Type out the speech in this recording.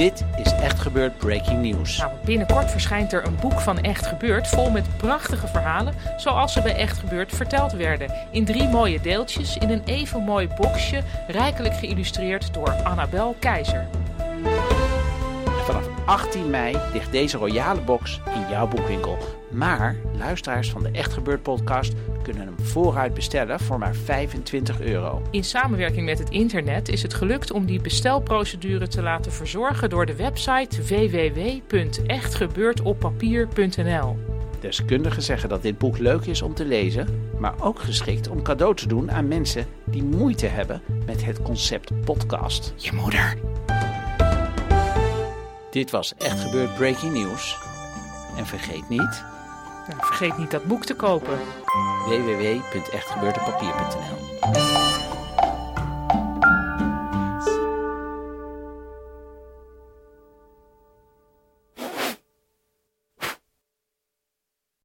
Dit is Echt Gebeurd Breaking News. Nou, binnenkort verschijnt er een boek van Echt Gebeurd vol met prachtige verhalen zoals ze bij Echt Gebeurd verteld werden. In drie mooie deeltjes in een even mooi boxje, rijkelijk geïllustreerd door Annabel Keizer. Vanaf 18 mei ligt deze royale box in jouw boekwinkel. Maar luisteraars van de Echt Gebeurd podcast kunnen hem vooruit bestellen voor maar 25 euro. In samenwerking met het internet is het gelukt om die bestelprocedure te laten verzorgen door de website www.echtgebeurdoppapier.nl. Deskundigen zeggen dat dit boek leuk is om te lezen, maar ook geschikt om cadeau te doen aan mensen die moeite hebben met het concept podcast. Je moeder. Dit was Echt Gebeurd Breaking News. En vergeet niet... Nou, vergeet niet dat boek te kopen. www.echtgebeurdepapier.nl